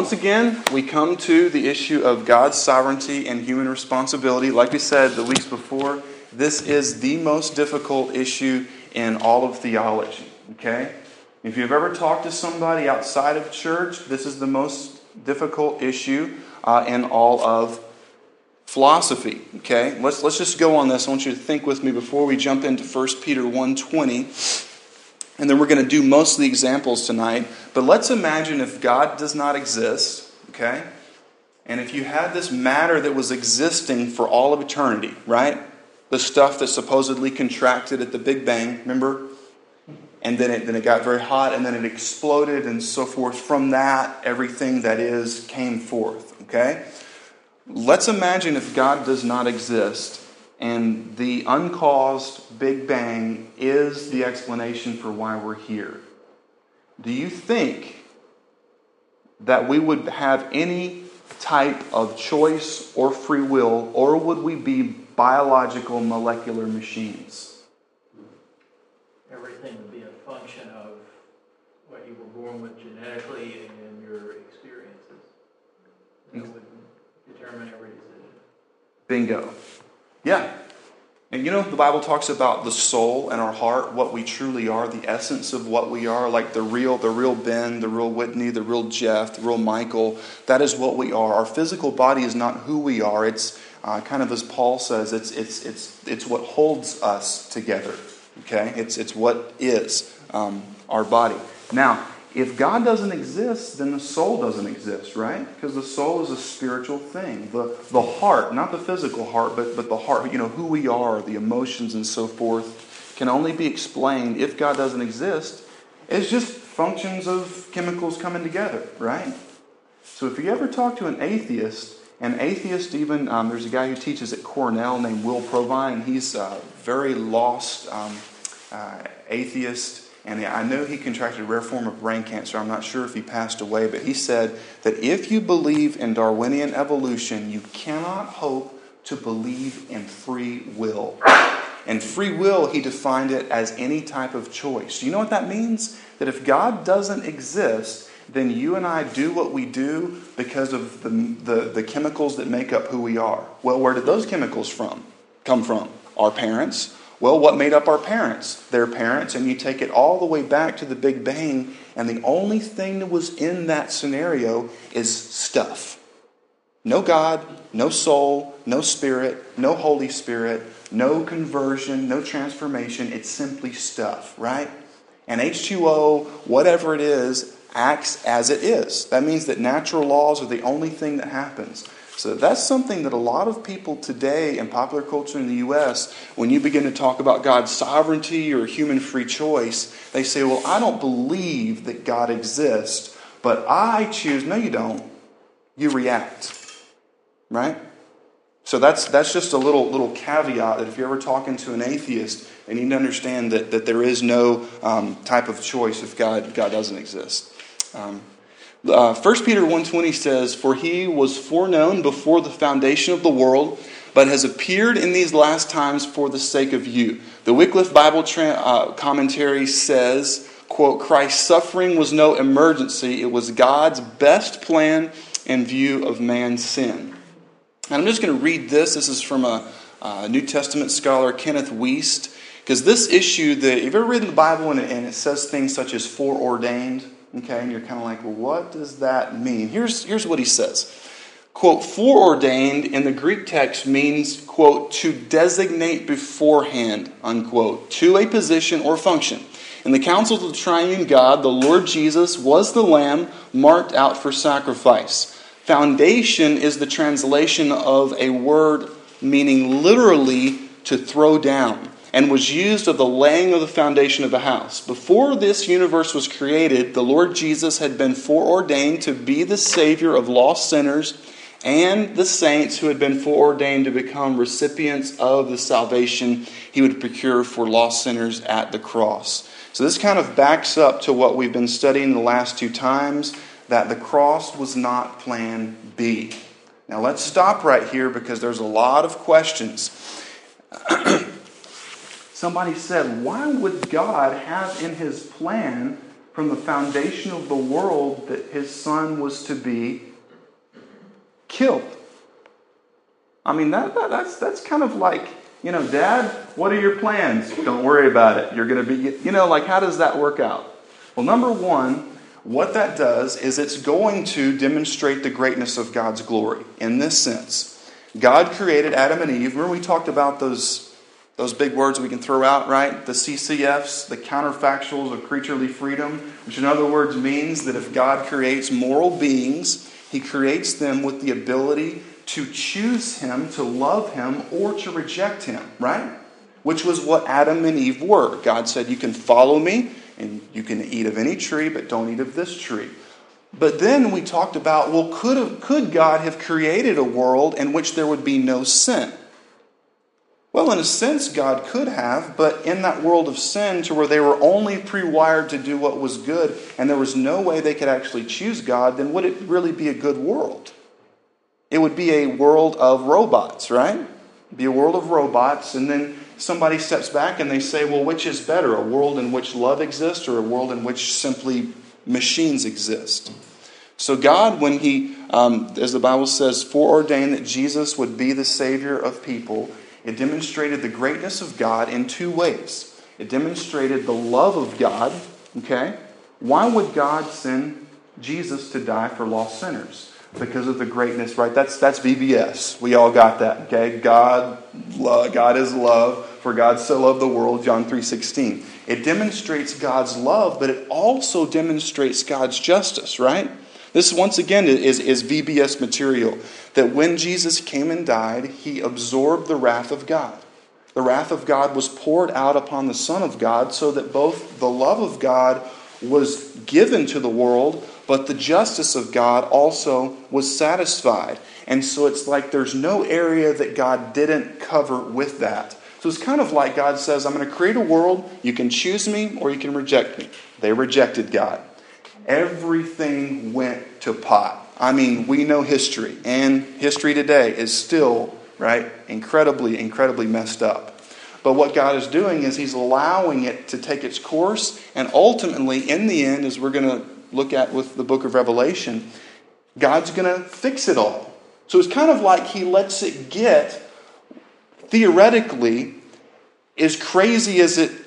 once again, we come to the issue of God's sovereignty and human responsibility. Like we said the weeks before, this is the most difficult issue in all of theology. Okay? If you've ever talked to somebody outside of church, this is the most difficult issue uh, in all of philosophy. Okay? Let's, let's just go on this. I want you to think with me before we jump into 1 Peter 1.20. And then we're going to do most of the examples tonight. But let's imagine if God does not exist, okay? And if you had this matter that was existing for all of eternity, right? The stuff that supposedly contracted at the Big Bang, remember? And then it, then it got very hot, and then it exploded, and so forth. From that, everything that is came forth, okay? Let's imagine if God does not exist and the uncaused Big Bang is the explanation for why we're here. Do you think that we would have any type of choice or free will, or would we be biological molecular machines? Everything would be a function of what you were born with genetically and your experiences. That would determine every decision. Bingo. Yeah. And you know, the Bible talks about the soul and our heart, what we truly are, the essence of what we are, like the real, the real Ben, the real Whitney, the real Jeff, the real Michael. That is what we are. Our physical body is not who we are. It's uh, kind of as Paul says, it's, it's, it's, it's what holds us together. Okay? It's, it's what is um, our body. Now, if God doesn't exist, then the soul doesn't exist, right? Because the soul is a spiritual thing. The, the heart, not the physical heart, but, but the heart, you know, who we are, the emotions and so forth, can only be explained if God doesn't exist. It's just functions of chemicals coming together, right? So if you ever talk to an atheist, an atheist even, um, there's a guy who teaches at Cornell named Will Provine. He's a very lost um, uh, atheist and I know he contracted a rare form of brain cancer. I'm not sure if he passed away, but he said that if you believe in Darwinian evolution, you cannot hope to believe in free will. And free will, he defined it as any type of choice. Do you know what that means? That if God doesn't exist, then you and I do what we do because of the, the, the chemicals that make up who we are. Well, where did those chemicals from come from? Our parents, well, what made up our parents? Their parents, and you take it all the way back to the Big Bang, and the only thing that was in that scenario is stuff. No God, no soul, no spirit, no Holy Spirit, no conversion, no transformation. It's simply stuff, right? And H2O, whatever it is, acts as it is. That means that natural laws are the only thing that happens. So that's something that a lot of people today in popular culture in the U.S., when you begin to talk about God's sovereignty or human free choice, they say, well, I don't believe that God exists, but I choose. No, you don't. You react. Right? So that's, that's just a little, little caveat that if you're ever talking to an atheist, they need to understand that, that there is no um, type of choice if God, God doesn't exist. Um, uh, 1 Peter 1.20 says, For he was foreknown before the foundation of the world, but has appeared in these last times for the sake of you. The Wycliffe Bible tra- uh, commentary says, quote, Christ's suffering was no emergency. It was God's best plan in view of man's sin. And I'm just going to read this. This is from a, a New Testament scholar, Kenneth Wuest. Because this issue, that, have you ever read the Bible and it, and it says things such as foreordained? Okay, and you're kind of like, well, what does that mean? Here's, here's what he says. Quote, foreordained in the Greek text means, quote, to designate beforehand, unquote, to a position or function. In the councils of the triune God, the Lord Jesus was the lamb marked out for sacrifice. Foundation is the translation of a word meaning literally to throw down and was used of the laying of the foundation of the house. Before this universe was created, the Lord Jesus had been foreordained to be the Savior of lost sinners and the saints who had been foreordained to become recipients of the salvation he would procure for lost sinners at the cross. So, this kind of backs up to what we've been studying the last two times that the cross was not plan B. Now, let's stop right here because there's a lot of questions. Somebody said, Why would God have in his plan from the foundation of the world that his son was to be killed. I mean, that, that, that's, that's kind of like, you know, Dad, what are your plans? Don't worry about it. You're going to be, you know, like, how does that work out? Well, number one, what that does is it's going to demonstrate the greatness of God's glory in this sense. God created Adam and Eve. Remember, we talked about those those big words we can throw out, right? The CCFs, the counterfactuals of creaturely freedom, which in other words means that if God creates moral beings, he creates them with the ability to choose him, to love him, or to reject him, right? Which was what Adam and Eve were. God said, You can follow me, and you can eat of any tree, but don't eat of this tree. But then we talked about well, could, have, could God have created a world in which there would be no sin? Well, in a sense, God could have, but in that world of sin, to where they were only pre wired to do what was good, and there was no way they could actually choose God, then would it really be a good world? It would be a world of robots, right? Be a world of robots, and then somebody steps back and they say, well, which is better, a world in which love exists or a world in which simply machines exist? So, God, when He, um, as the Bible says, foreordained that Jesus would be the Savior of people, it demonstrated the greatness of God in two ways. It demonstrated the love of God, okay? Why would God send Jesus to die for lost sinners? Because of the greatness, right? That's that's VBS. We all got that, okay? God, love, God is love, for God so loved the world, John 3:16. It demonstrates God's love, but it also demonstrates God's justice, right? This, once again, is, is VBS material. That when Jesus came and died, he absorbed the wrath of God. The wrath of God was poured out upon the Son of God so that both the love of God was given to the world, but the justice of God also was satisfied. And so it's like there's no area that God didn't cover with that. So it's kind of like God says, I'm going to create a world. You can choose me or you can reject me. They rejected God everything went to pot. I mean, we know history, and history today is still, right, incredibly, incredibly messed up. But what God is doing is He's allowing it to take its course, and ultimately, in the end, as we're going to look at with the book of Revelation, God's going to fix it all. So it's kind of like He lets it get, theoretically, as crazy as it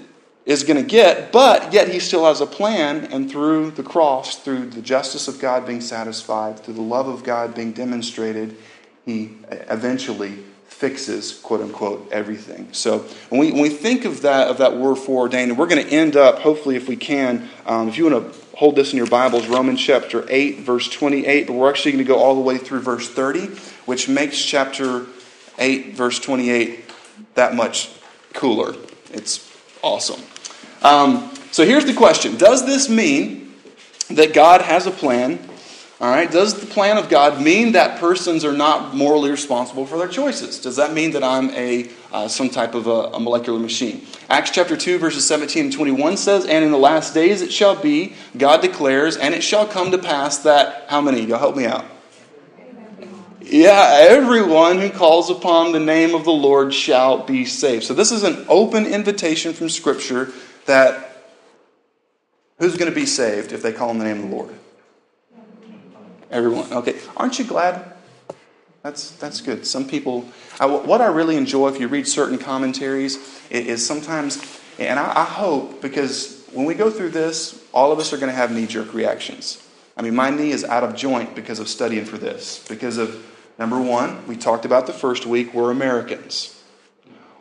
is going to get, but yet he still has a plan, and through the cross, through the justice of God being satisfied, through the love of God being demonstrated, he eventually fixes, quote unquote, everything. So when we, when we think of that, of that word foreordained, and we're going to end up, hopefully, if we can, um, if you want to hold this in your Bibles, Romans chapter 8, verse 28, but we're actually going to go all the way through verse 30, which makes chapter 8, verse 28 that much cooler. It's awesome. Um, so here's the question Does this mean that God has a plan? All right, does the plan of God mean that persons are not morally responsible for their choices? Does that mean that I'm a uh, some type of a, a, molecular machine? Acts chapter 2, verses 17 and 21 says, And in the last days it shall be, God declares, and it shall come to pass that, how many? Y'all help me out. Yeah, everyone who calls upon the name of the Lord shall be saved. So this is an open invitation from Scripture that who's going to be saved if they call on the name of the Lord? Everyone. Okay. Aren't you glad? That's, that's good. Some people, I, what I really enjoy if you read certain commentaries is sometimes, and I, I hope, because when we go through this, all of us are going to have knee jerk reactions. I mean, my knee is out of joint because of studying for this. Because of, number one, we talked about the first week, we're Americans.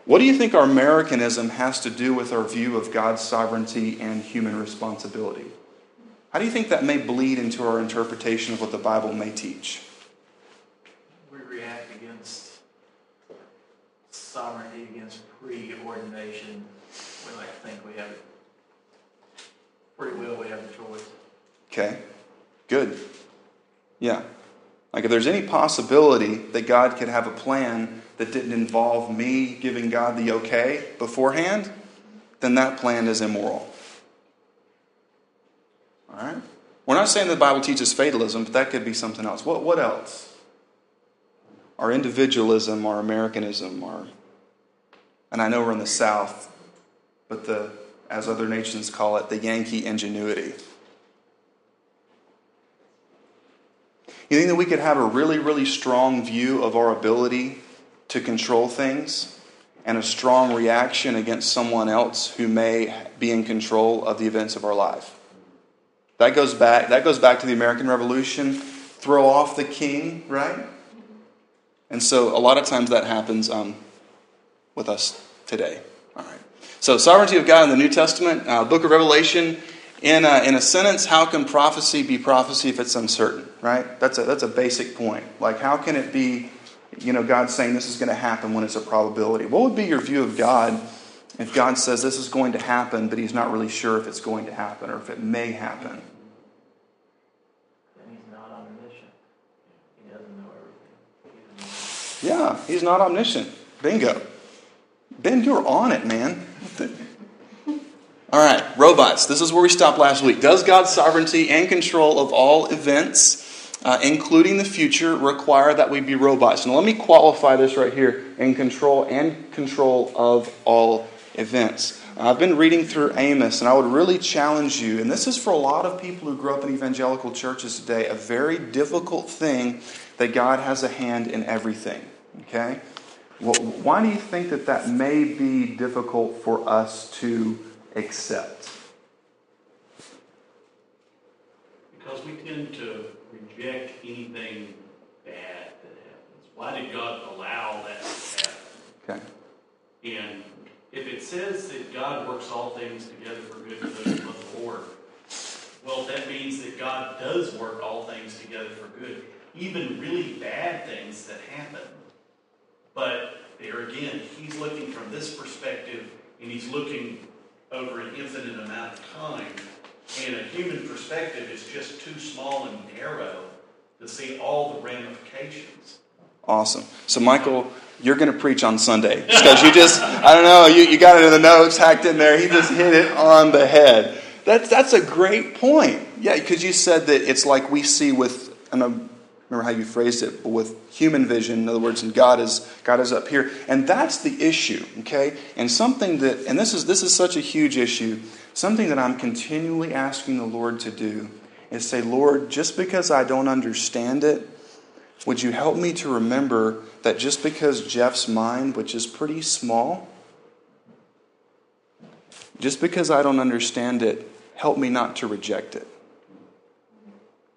What do you think our Americanism has to do with our view of God's sovereignty and human responsibility? How do you think that may bleed into our interpretation of what the Bible may teach? We react against sovereignty, against preordination. We like to think we have free will, we have a choice. Okay, good. Yeah. Like if there's any possibility that God could have a plan that didn't involve me giving God the okay beforehand, then that plan is immoral. All right? We're not saying the Bible teaches fatalism, but that could be something else. What, what else? Our individualism, our Americanism, our. And I know we're in the South, but the, as other nations call it, the Yankee ingenuity. You think that we could have a really, really strong view of our ability to control things and a strong reaction against someone else who may be in control of the events of our life? That goes back, that goes back to the American Revolution. Throw off the king, right? And so a lot of times that happens um, with us today. All right. So, sovereignty of God in the New Testament, uh, book of Revelation. In a, in a sentence, how can prophecy be prophecy if it's uncertain, right? That's a, that's a basic point. Like, how can it be, you know, God saying this is going to happen when it's a probability? What would be your view of God if God says this is going to happen, but he's not really sure if it's going to happen or if it may happen? Then he's not omniscient. He doesn't know everything. Yeah, he's not omniscient. Bingo. Ben, you're on it, man. All right, robots. This is where we stopped last week. Does God's sovereignty and control of all events, uh, including the future, require that we be robots? Now, let me qualify this right here in control and control of all events. I've been reading through Amos, and I would really challenge you, and this is for a lot of people who grew up in evangelical churches today, a very difficult thing that God has a hand in everything. Okay? Well, why do you think that that may be difficult for us to accept? Because we tend to reject anything bad that happens. Why did God allow that to happen? Okay. And if it says that God works all things together for good for those who love the Lord, well, that means that God does work all things together for good, even really bad things that happen. But there again, he's looking from this perspective, and he's looking over an infinite amount of time. And a human perspective is just too small and narrow to see all the ramifications. Awesome. So, Michael, you're going to preach on Sunday. Because you just, I don't know, you, you got it in the notes, hacked in there. He just hit it on the head. That's, that's a great point. Yeah, because you said that it's like we see with, and I remember how you phrased it, but with human vision, in other words, and God is, God is up here. And that's the issue, okay? And something that, and this is, this is such a huge issue, something that I'm continually asking the Lord to do is say, Lord, just because I don't understand it, would you help me to remember that just because Jeff's mind, which is pretty small, just because I don't understand it, help me not to reject it?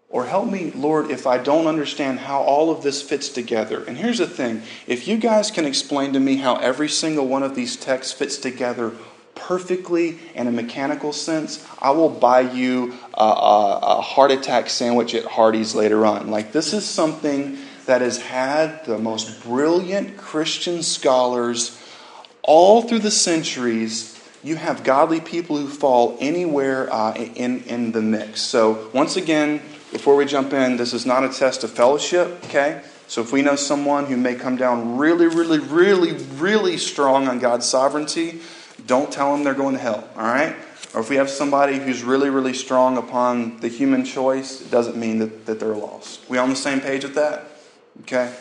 Or help me, Lord, if I don't understand how all of this fits together. And here's the thing if you guys can explain to me how every single one of these texts fits together perfectly in a mechanical sense, I will buy you a, heart attack sandwich at Hardee's later on. Like, this is something that has had the most brilliant Christian scholars all through the centuries. You have godly people who fall anywhere uh, in, in the mix. So, once again, before we jump in, this is not a test of fellowship, okay? So if we know someone who may come down really, really, really, really strong on God's sovereignty, don't tell them they're going to hell, all right? Or if we have somebody who's really, really strong upon the human choice, it doesn't mean that, that they're lost. We on the same page with that? Okay?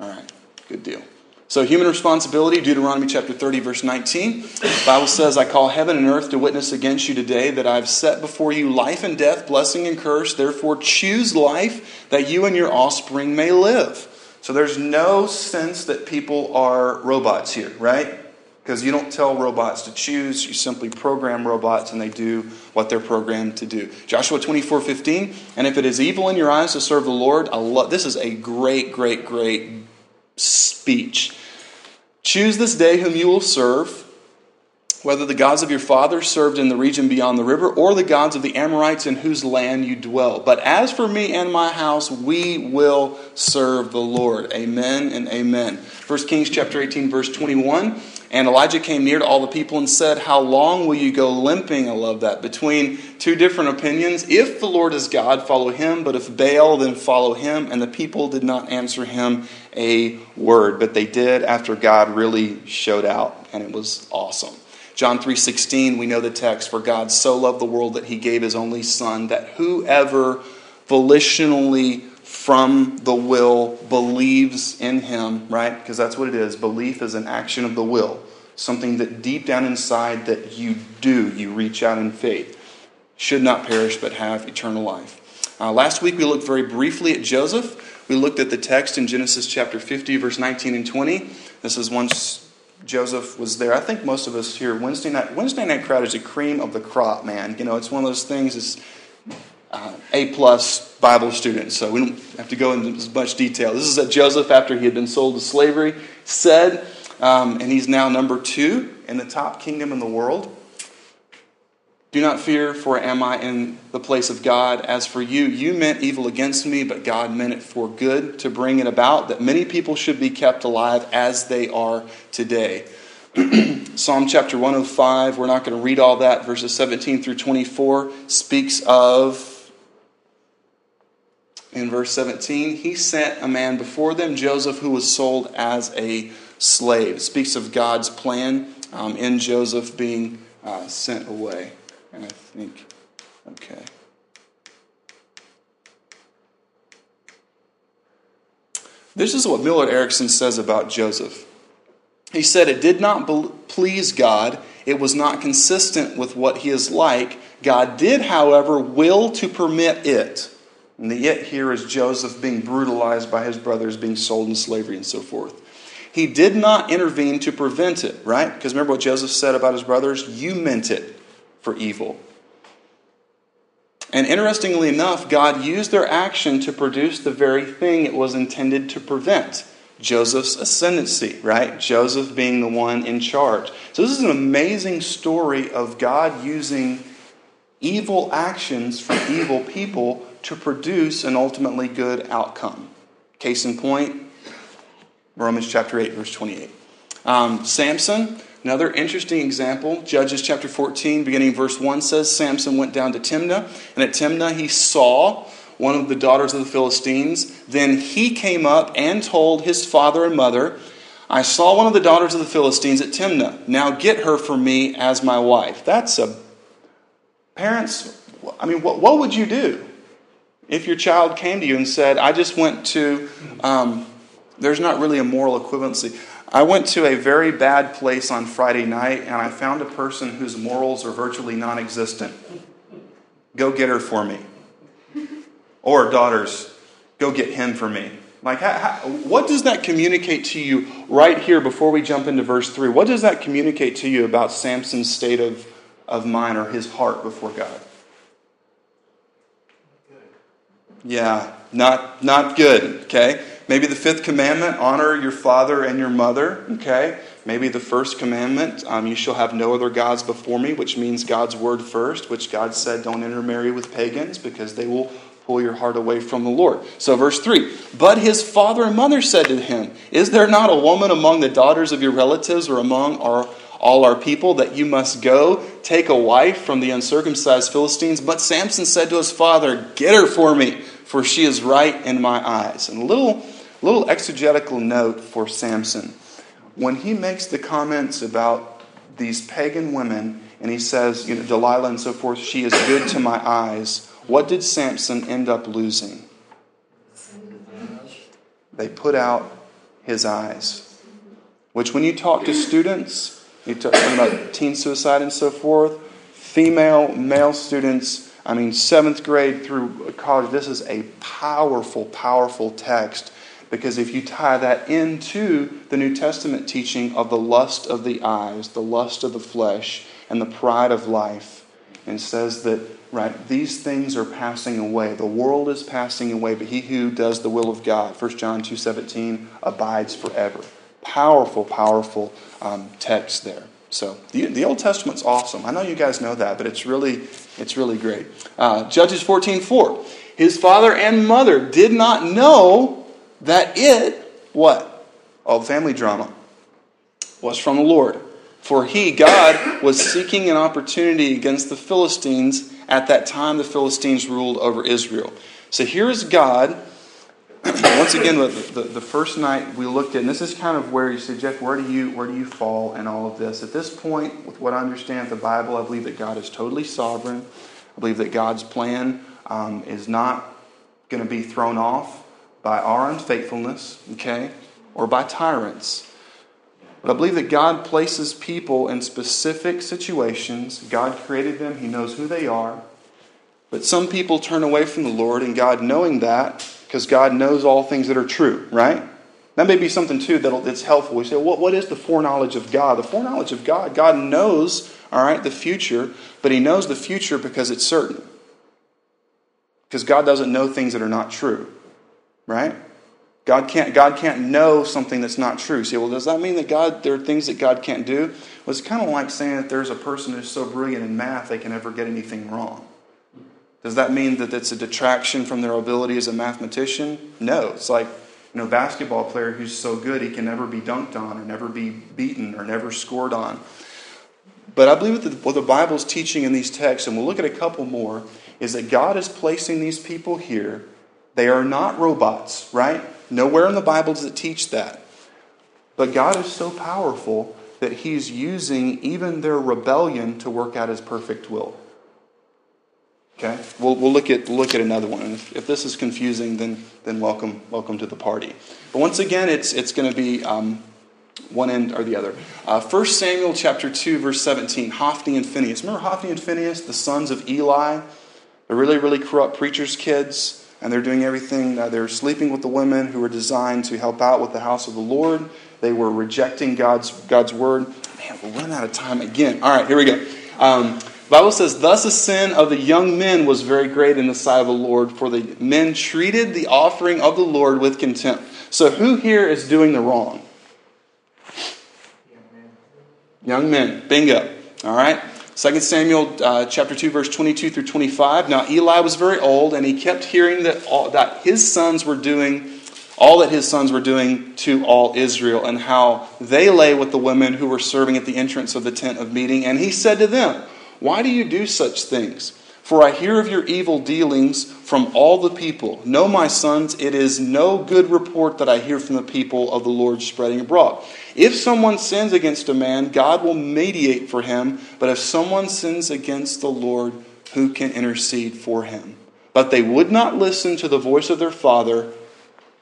All right, good deal. So, human responsibility, Deuteronomy chapter 30, verse 19. The Bible says, I call heaven and earth to witness against you today that I've set before you life and death, blessing and curse. Therefore, choose life that you and your offspring may live. So, there's no sense that people are robots here, right? Because you don't tell robots to choose, you simply program robots and they do what they're programmed to do. Joshua 24 15. And if it is evil in your eyes to serve the Lord, I love, this is a great, great, great speech. Choose this day whom you will serve, whether the gods of your fathers served in the region beyond the river, or the gods of the Amorites in whose land you dwell. But as for me and my house, we will serve the Lord. Amen and amen. 1 Kings chapter 18, verse 21. And Elijah came near to all the people and said, How long will you go limping? I love that. Between two different opinions. If the Lord is God, follow him. But if Baal, then follow him. And the people did not answer him a word. But they did after God really showed out. And it was awesome. John 3:16 we know the text for God so loved the world that he gave his only son that whoever volitionally from the will believes in him, right? Because that's what it is. Belief is an action of the will. Something that deep down inside that you do, you reach out in faith. Should not perish but have eternal life. Uh, last week we looked very briefly at Joseph. We looked at the text in Genesis chapter 50, verse 19 and 20. This is once Joseph was there. I think most of us here Wednesday night Wednesday night crowd is a cream of the crop, man. You know, it's one of those things. It's uh, A plus Bible students, so we don't have to go into as much detail. This is that Joseph, after he had been sold to slavery, said, um, and he's now number two in the top kingdom in the world. Do not fear, for am I in the place of God? As for you, you meant evil against me, but God meant it for good to bring it about that many people should be kept alive as they are today. Psalm chapter 105, we're not going to read all that, verses 17 through 24, speaks of in verse 17, he sent a man before them, Joseph, who was sold as a slave. It speaks of God's plan um, in Joseph being uh, sent away. And I think, okay. This is what Millard Erickson says about Joseph. He said, It did not please God. It was not consistent with what he is like. God did, however, will to permit it. And the yet here is Joseph being brutalized by his brothers, being sold in slavery, and so forth. He did not intervene to prevent it, right? Because remember what Joseph said about his brothers? You meant it for evil. And interestingly enough, God used their action to produce the very thing it was intended to prevent Joseph's ascendancy, right? Joseph being the one in charge. So, this is an amazing story of God using evil actions from evil people to produce an ultimately good outcome. Case in point, Romans chapter 8, verse 28. Um, Samson, another interesting example. Judges chapter 14, beginning verse 1 says Samson went down to Timnah, and at Timnah he saw one of the daughters of the Philistines. Then he came up and told his father and mother, I saw one of the daughters of the Philistines at Timnah. Now get her for me as my wife. That's a. Parents, I mean, what, what would you do? If your child came to you and said, I just went to, um, there's not really a moral equivalency. I went to a very bad place on Friday night and I found a person whose morals are virtually non existent. Go get her for me. Or, daughters, go get him for me. Like, how, how, what does that communicate to you right here before we jump into verse 3? What does that communicate to you about Samson's state of, of mind or his heart before God? Yeah, not, not good, okay? Maybe the fifth commandment, honor your father and your mother, okay? Maybe the first commandment, um, you shall have no other gods before me, which means God's word first, which God said don't intermarry with pagans because they will pull your heart away from the Lord. So, verse 3 But his father and mother said to him, Is there not a woman among the daughters of your relatives or among our all our people that you must go take a wife from the uncircumcised Philistines. But Samson said to his father, Get her for me, for she is right in my eyes. And a little, little exegetical note for Samson. When he makes the comments about these pagan women, and he says, you know, Delilah and so forth, she is good to my eyes, what did Samson end up losing? They put out his eyes. Which, when you talk to students, you talk about teen suicide and so forth. Female, male students, I mean, seventh grade through college, this is a powerful, powerful text because if you tie that into the New Testament teaching of the lust of the eyes, the lust of the flesh, and the pride of life, and says that, right, these things are passing away. The world is passing away, but he who does the will of God, 1 John 2.17, abides forever. Powerful, powerful um, text there. So the, the Old Testament's awesome. I know you guys know that, but it's really it's really great. Uh, Judges 14, 4. His father and mother did not know that it, what? Oh, family drama, was from the Lord. For he, God, was seeking an opportunity against the Philistines. At that time, the Philistines ruled over Israel. So here's God once again, the, the, the, first night we looked at, and this is kind of where you say, Jeff, where do you where do you fall in all of this? At this point, with what I understand of the Bible, I believe that God is totally sovereign. I believe that God's plan um, is not going to be thrown off by our unfaithfulness, okay, or by tyrants. But I believe that God places people in specific situations. God created them, He knows who they are. But some people turn away from the Lord, and God knowing that, because God knows all things that are true, right? That may be something too that's helpful. We say, well, what is the foreknowledge of God? The foreknowledge of God, God knows, all right, the future, but He knows the future because it's certain. Because God doesn't know things that are not true, right? God can't, God can't know something that's not true. See, well, does that mean that God, there are things that God can't do? Well, it's kind of like saying that there's a person who's so brilliant in math they can never get anything wrong. Does that mean that it's a detraction from their ability as a mathematician? No. It's like, you know, basketball player who's so good he can never be dunked on or never be beaten or never scored on. But I believe that what the Bible's teaching in these texts, and we'll look at a couple more, is that God is placing these people here. They are not robots, right? Nowhere in the Bible does it teach that. But God is so powerful that He's using even their rebellion to work out His perfect will. Okay, we'll, we'll look at look at another one. And if, if this is confusing, then then welcome welcome to the party. But once again, it's it's going to be um, one end or the other. Uh, 1 Samuel chapter two verse seventeen. Hophni and Phineas. Remember Hophni and Phineas, the sons of Eli, the really really corrupt preachers' kids, and they're doing everything. They're sleeping with the women who were designed to help out with the house of the Lord. They were rejecting God's God's word. Man, we're running out of time again. All right, here we go. Um, Bible says, Thus the sin of the young men was very great in the sight of the Lord, for the men treated the offering of the Lord with contempt. So who here is doing the wrong? Young men. Bingo. All right. 2 Samuel uh, chapter 2, verse 22 through 25. Now Eli was very old, and he kept hearing that, all, that his sons were doing all that his sons were doing to all Israel, and how they lay with the women who were serving at the entrance of the tent of meeting. And he said to them, why do you do such things? For I hear of your evil dealings from all the people. No, my sons, it is no good report that I hear from the people of the Lord spreading abroad. If someone sins against a man, God will mediate for him. But if someone sins against the Lord, who can intercede for him? But they would not listen to the voice of their father,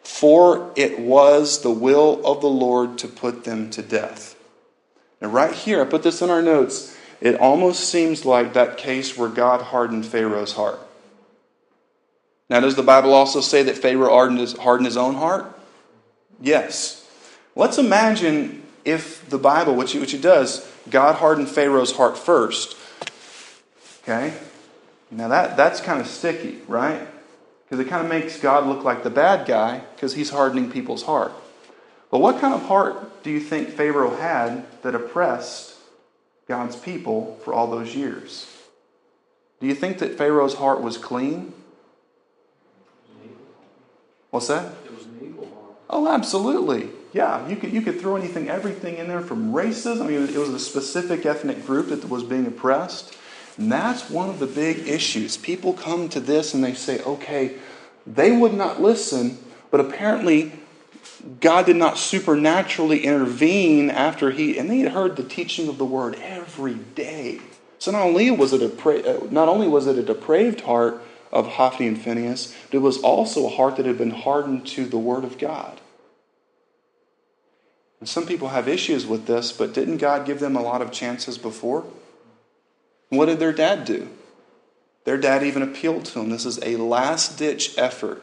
for it was the will of the Lord to put them to death. Now, right here, I put this in our notes it almost seems like that case where God hardened Pharaoh's heart. Now, does the Bible also say that Pharaoh hardened his, hardened his own heart? Yes. Let's imagine if the Bible, which it, which it does, God hardened Pharaoh's heart first. Okay? Now, that, that's kind of sticky, right? Because it kind of makes God look like the bad guy because he's hardening people's heart. But what kind of heart do you think Pharaoh had that oppressed God's people for all those years. Do you think that Pharaoh's heart was clean? What's that? It was an evil heart. Oh, absolutely. Yeah, you could, you could throw anything, everything in there from racism. I mean, it was a specific ethnic group that was being oppressed. And that's one of the big issues. People come to this and they say, okay, they would not listen, but apparently God did not supernaturally intervene after he, and they had heard the teaching of the word every day. So not only was it a, uh, not only was it a depraved heart of Hophni and Phineas, but it was also a heart that had been hardened to the word of God. And some people have issues with this, but didn't God give them a lot of chances before? What did their dad do? Their dad even appealed to him. This is a last ditch effort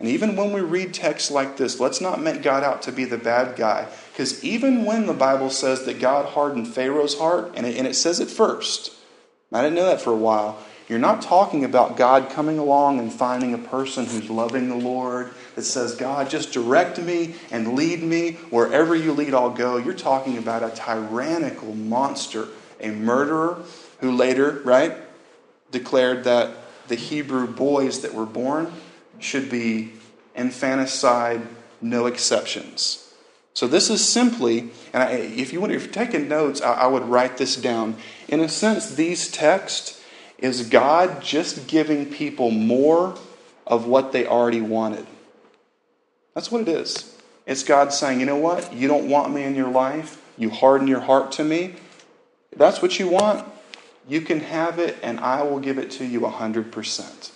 and even when we read texts like this, let's not make God out to be the bad guy. Because even when the Bible says that God hardened Pharaoh's heart, and it, and it says it first, I didn't know that for a while, you're not talking about God coming along and finding a person who's loving the Lord that says, God, just direct me and lead me. Wherever you lead, I'll go. You're talking about a tyrannical monster, a murderer who later, right, declared that the Hebrew boys that were born should be infanticide, no exceptions. So this is simply, and I, if you want, if you're taking notes, I, I would write this down. In a sense, these texts is God just giving people more of what they already wanted. That's what it is. It's God saying, you know what? You don't want me in your life. You harden your heart to me. that's what you want. You can have it, and I will give it to you 100%.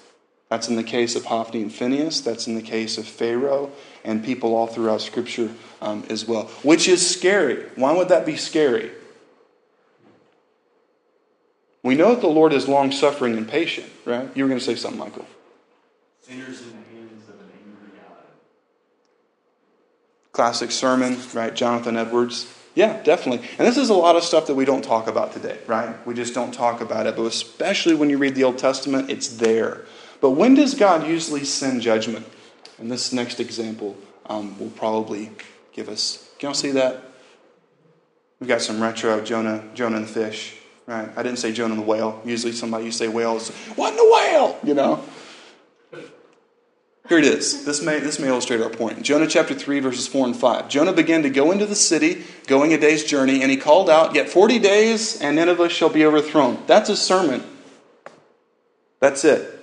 That's in the case of Hophni and Phineas. That's in the case of Pharaoh and people all throughout Scripture um, as well, which is scary. Why would that be scary? We know that the Lord is long suffering and patient, right? You were going to say something, Michael. Sinners in the hands of an angry God. Classic sermon, right? Jonathan Edwards. Yeah, definitely. And this is a lot of stuff that we don't talk about today, right? We just don't talk about it. But especially when you read the Old Testament, it's there. But when does God usually send judgment? And this next example um, will probably give us. Can y'all see that? We've got some retro Jonah, Jonah and the fish, right? I didn't say Jonah and the whale. Usually somebody you say whale what in the whale? You know? Here it is. This may, this may illustrate our point. Jonah chapter 3, verses 4 and 5. Jonah began to go into the city, going a day's journey, and he called out, Yet 40 days, and Nineveh shall be overthrown. That's a sermon. That's it.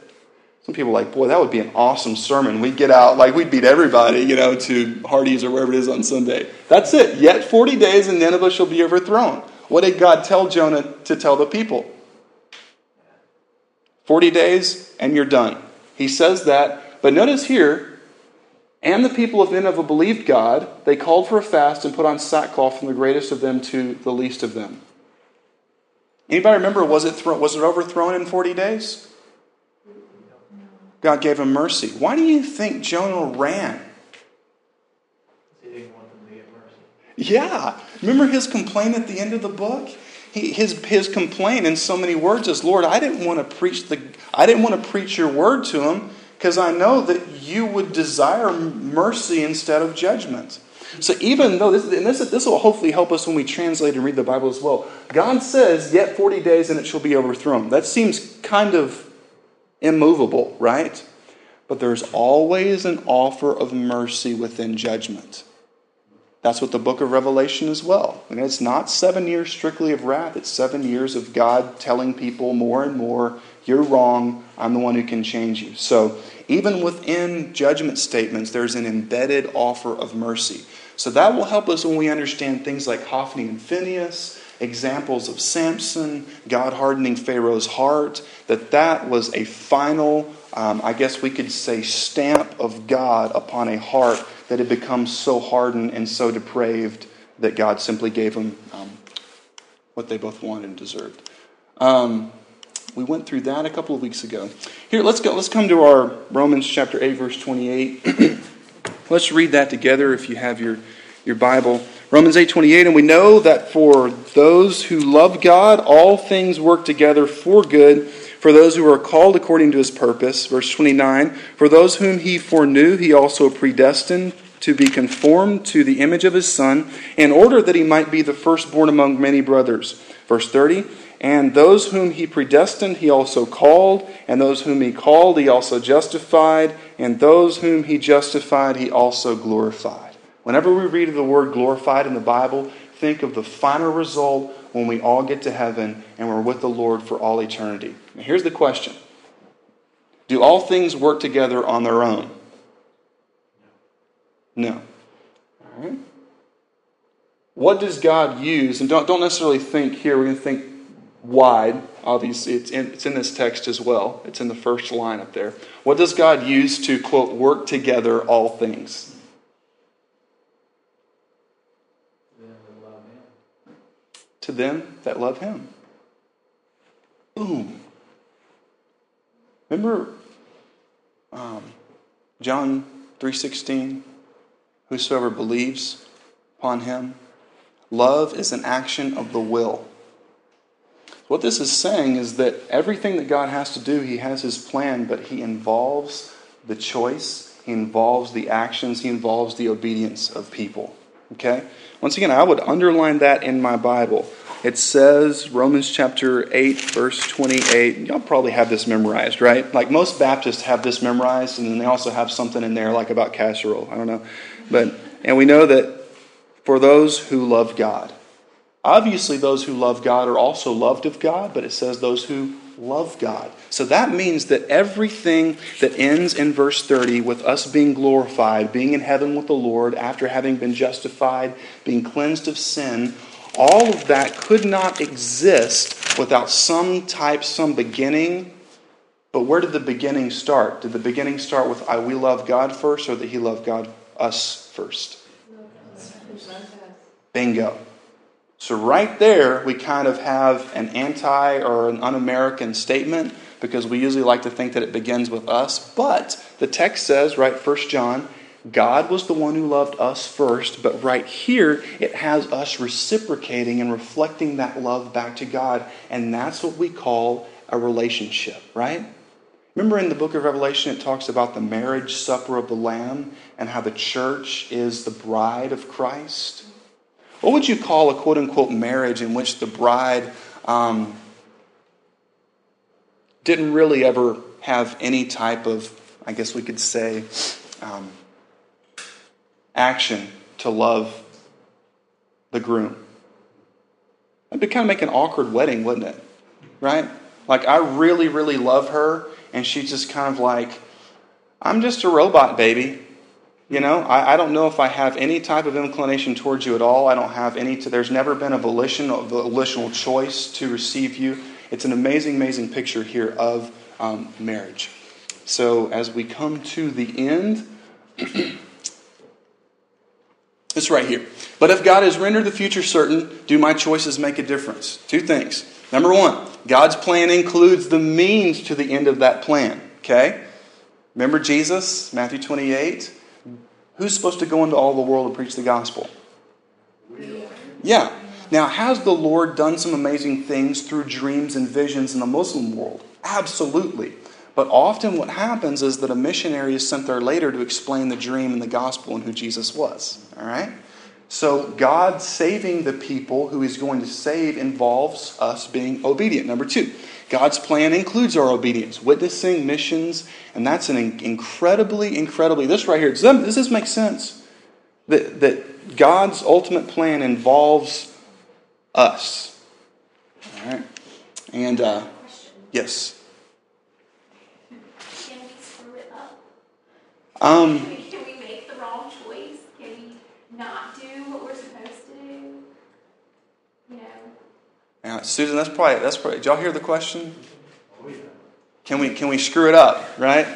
Some people are like, boy, that would be an awesome sermon. We'd get out, like we'd beat everybody, you know, to Hardee's or wherever it is on Sunday. That's it. Yet 40 days, and Nineveh shall be overthrown. What did God tell Jonah to tell the people? 40 days, and you're done. He says that but notice here, and the people of Nineveh believed God. They called for a fast and put on sackcloth from the greatest of them to the least of them. Anybody remember, was it, thro- was it overthrown in 40 days? God gave him mercy. Why do you think Jonah ran? He didn't want them to get mercy. Yeah. Remember his complaint at the end of the book? He, his, his complaint in so many words is, Lord, I didn't want to preach the I didn't want to preach your word to him because I know that you would desire mercy instead of judgment. So even though this, and this, this will hopefully help us when we translate and read the Bible as well. God says, "Yet forty days, and it shall be overthrown." That seems kind of immovable, right? But there's always an offer of mercy within judgment. That's what the book of Revelation as well. And it's not seven years strictly of wrath, it's seven years of God telling people more and more, you're wrong, I'm the one who can change you. So even within judgment statements, there's an embedded offer of mercy. So that will help us when we understand things like Hophni and Phineas, examples of Samson, God hardening Pharaoh's heart, that that was a final, um, I guess we could say, stamp of God upon a heart that had become so hardened and so depraved that God simply gave them um, what they both wanted and deserved. Um, we went through that a couple of weeks ago. Here, let's go. Let's come to our Romans chapter 8, verse 28. let's read that together if you have your, your Bible. Romans 8, 28. And we know that for those who love God, all things work together for good for those who are called according to his purpose. Verse 29. For those whom he foreknew, he also predestined to be conformed to the image of his Son, in order that he might be the firstborn among many brothers. Verse 30. And those whom he predestined, he also called. And those whom he called, he also justified. And those whom he justified, he also glorified. Whenever we read the word glorified in the Bible, think of the final result when we all get to heaven and we're with the Lord for all eternity. Now, here's the question Do all things work together on their own? No. All right. What does God use? And don't, don't necessarily think here, we're going to think wide. Obviously, it's in, it's in this text as well. It's in the first line up there. What does God use to, quote, work together all things? To them that love Him. Boom. Remember um, John 3.16? Whosoever believes upon Him. Love is an action of the will. What this is saying is that everything that God has to do, He has His plan, but He involves the choice, He involves the actions, He involves the obedience of people. Okay? Once again, I would underline that in my Bible. It says, Romans chapter 8, verse 28. Y'all probably have this memorized, right? Like most Baptists have this memorized, and then they also have something in there like about casserole. I don't know. But, and we know that for those who love God, Obviously, those who love God are also loved of God, but it says those who love God. So that means that everything that ends in verse 30 with us being glorified, being in heaven with the Lord after having been justified, being cleansed of sin, all of that could not exist without some type, some beginning. But where did the beginning start? Did the beginning start with I we love God first or that He loved God us first? Bingo. So, right there, we kind of have an anti or an un American statement because we usually like to think that it begins with us. But the text says, right, 1 John, God was the one who loved us first, but right here it has us reciprocating and reflecting that love back to God. And that's what we call a relationship, right? Remember in the book of Revelation, it talks about the marriage supper of the Lamb and how the church is the bride of Christ? What would you call a quote unquote marriage in which the bride um, didn't really ever have any type of, I guess we could say, um, action to love the groom? It'd be kind of make an awkward wedding, wouldn't it? Right? Like, I really, really love her, and she's just kind of like, I'm just a robot, baby. You know, I, I, don't know if I have any type of inclination towards you at all. I don't have any. To, there's never been a volition, a volitional choice to receive you. It's an amazing, amazing picture here of um, marriage. So as we come to the end, it's right here. But if God has rendered the future certain, do my choices make a difference? Two things. Number one, God's plan includes the means to the end of that plan. Okay? Remember Jesus, Matthew 28? Who's supposed to go into all the world and preach the gospel? Yeah. Now, has the Lord done some amazing things through dreams and visions in the Muslim world? Absolutely. But often what happens is that a missionary is sent there later to explain the dream and the gospel and who Jesus was. All right? So, God saving the people who He's going to save involves us being obedient. Number two, God's plan includes our obedience, witnessing, missions, and that's an incredibly, incredibly, this right here, does, that, does this make sense? That, that God's ultimate plan involves us. All right? And, uh, yes. Can we screw it up? Um, Can we, can we make the wrong choice? Can we not do what we're supposed to do? You know? Yeah, Susan, that's probably, that's probably, did y'all hear the question? Can we, can we screw it up, right?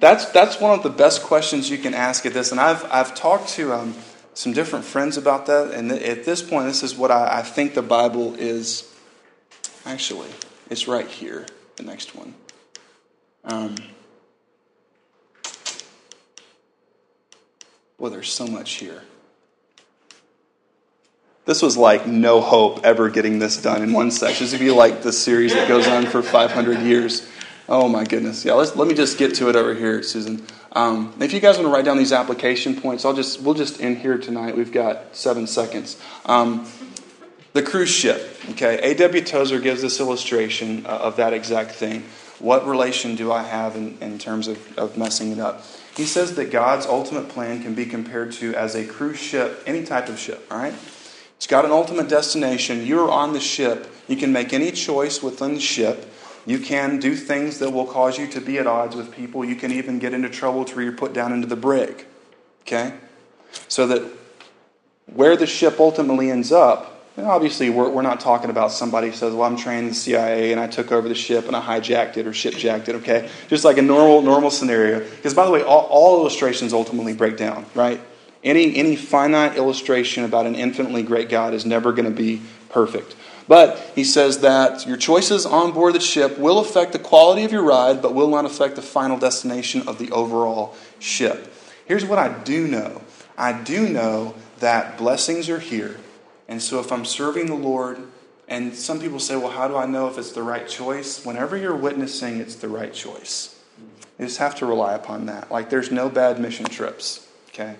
That's, that's one of the best questions you can ask at this. And I've, I've talked to um, some different friends about that. And at this point, this is what I, I think the Bible is. Actually, it's right here, the next one. Um, boy, there's so much here. This was like no hope ever getting this done in one section. This would be like the series that goes on for 500 years. Oh my goodness. Yeah, let me just get to it over here, Susan. Um, if you guys want to write down these application points, I'll just we'll just end here tonight. We've got seven seconds. Um, the cruise ship. Okay, A.W. Tozer gives this illustration uh, of that exact thing. What relation do I have in, in terms of, of messing it up? He says that God's ultimate plan can be compared to as a cruise ship, any type of ship, all right? It's got an ultimate destination. You're on the ship. You can make any choice within the ship. You can do things that will cause you to be at odds with people. You can even get into trouble to where you're put down into the brig. Okay? So that where the ship ultimately ends up, and obviously we're, we're not talking about somebody who says, well, I'm trained in the CIA and I took over the ship and I hijacked it or shipjacked it, okay? Just like a normal, normal scenario. Because by the way, all, all illustrations ultimately break down, right? Any, any finite illustration about an infinitely great God is never going to be perfect. But he says that your choices on board the ship will affect the quality of your ride, but will not affect the final destination of the overall ship. Here's what I do know I do know that blessings are here. And so if I'm serving the Lord, and some people say, well, how do I know if it's the right choice? Whenever you're witnessing, it's the right choice. You just have to rely upon that. Like, there's no bad mission trips, okay?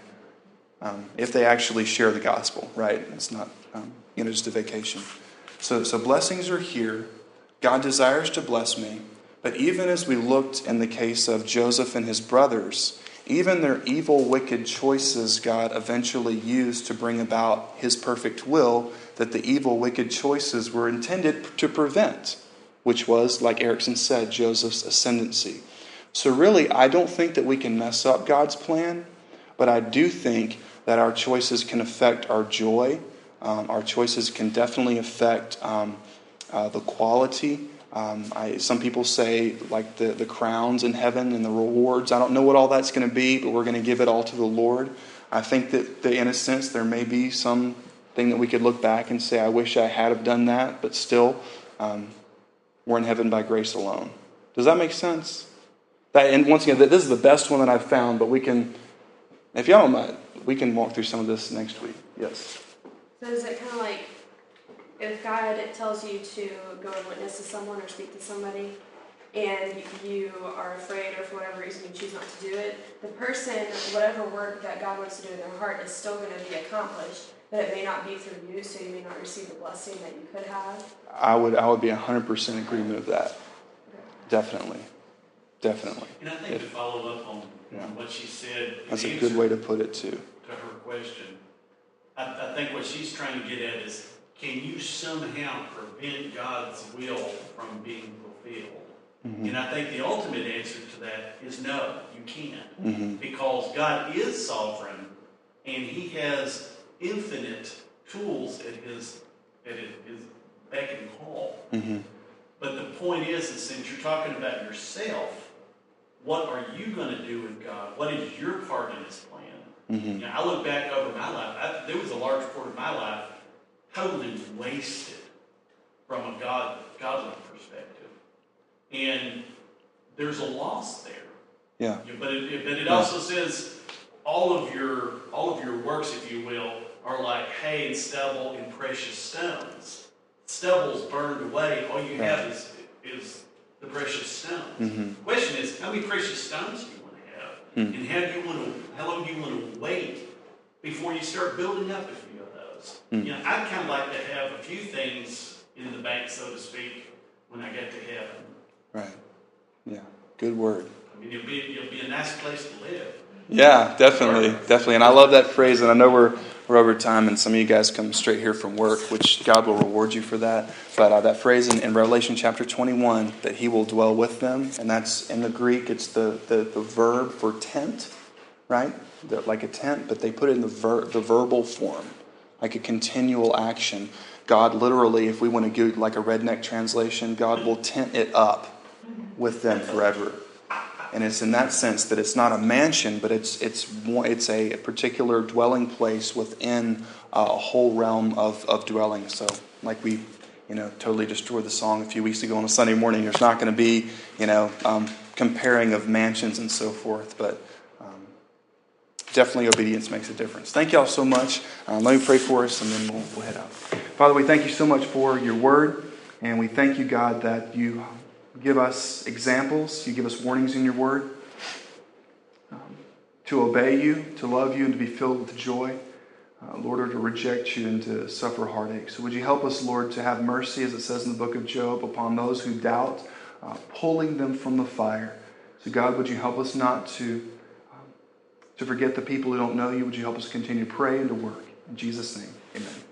Um, if they actually share the gospel, right? It's not, um, you know, just a vacation. So, so blessings are here. God desires to bless me. But even as we looked in the case of Joseph and his brothers, even their evil, wicked choices, God eventually used to bring about his perfect will that the evil, wicked choices were intended to prevent, which was, like Erickson said, Joseph's ascendancy. So, really, I don't think that we can mess up God's plan, but I do think that our choices can affect our joy. Um, our choices can definitely affect um, uh, the quality. Um, I, some people say, like the, the crowns in heaven and the rewards. I don't know what all that's going to be, but we're going to give it all to the Lord. I think that, that, in a sense, there may be something that we could look back and say, I wish I had have done that, but still, um, we're in heaven by grace alone. Does that make sense? That, and once again, this is the best one that I've found, but we can, if y'all don't mind, we can walk through some of this next week. Yes. So is it kind of like if God tells you to go and witness to someone or speak to somebody, and you are afraid or for whatever reason you choose not to do it, the person, whatever work that God wants to do in their heart is still going to be accomplished, but it may not be through you, so you may not receive the blessing that you could have. I would, I would be 100% agreement with that. Definitely. Definitely. And I think If- to follow up on, Yeah. on what she said, in That's a answer good way to put it, too. Question, I, I think what she's trying to get at is, can you somehow prevent God's will from being fulfilled? Mhm. And I think the ultimate answer to that is no, you can't. Mhm. Because God is sovereign and He has infinite tools at His, at His beck and call. Mhm. But the point is, is since you're talking about yourself, what are you going to do with God? What is your part in His plan? Mhm. You know, I look back over my life. I, there was a large part of my life totally wasted from a God godly perspective, and there's a loss there. Yeah. Yeah, But it, but it also says all of your all of your works, if you will, are like hay and stubble and precious stones. Stubble's burned away. All you have is is the precious stones. Mhm. The question is, how many precious stones do you want to have, Hmm. and how do you want to how long do you want to wait before you start building up a few of those? Hmm. You know, I'd kind of like to have a few things in the bank, so to speak, when I get to heaven. Right. Yeah. Good word. I mean, it'll be it'll be a nice place to live. Yeah, definitely, definitely. And I love that phrase. And I know we're, we're over time, and some of you guys come straight here from work, which God will reward you for that. But uh, that phrase in, in Revelation chapter 21, that He will dwell with them, and that's in the Greek, it's the, the, the verb for tent, right? Like a tent, but they put it in the, ver, the verbal form, like a continual action. God literally, if we want to do like a redneck translation, God will tent it up with them forever. And it's in that sense that it's not a mansion, but it's it's it's a particular dwelling place within uh, a whole realm of, of dwelling. So, like we, you know, totally destroyed the song a few weeks ago on a Sunday morning. There's not going to be, you know, um, comparing of mansions and so forth, but um, definitely obedience makes a difference. Thank y'all so much. Um, let me pray for us, and then we'll, we'll head out. Father, we thank you so much for your word, and we thank you, God, that you give us examples, you give us warnings in your word um, to obey you, to love you, and to be filled with joy. Uh, Lord, or to reject you and to suffer heartache. So, would you help us, Lord, to have mercy, as it says in the book of Job, upon those who doubt, uh, pulling them from the fire. So, God, would you help us not to, um, to forget the people who don't know you? Would you help us continue to pray and to work? In Jesus' name, amen.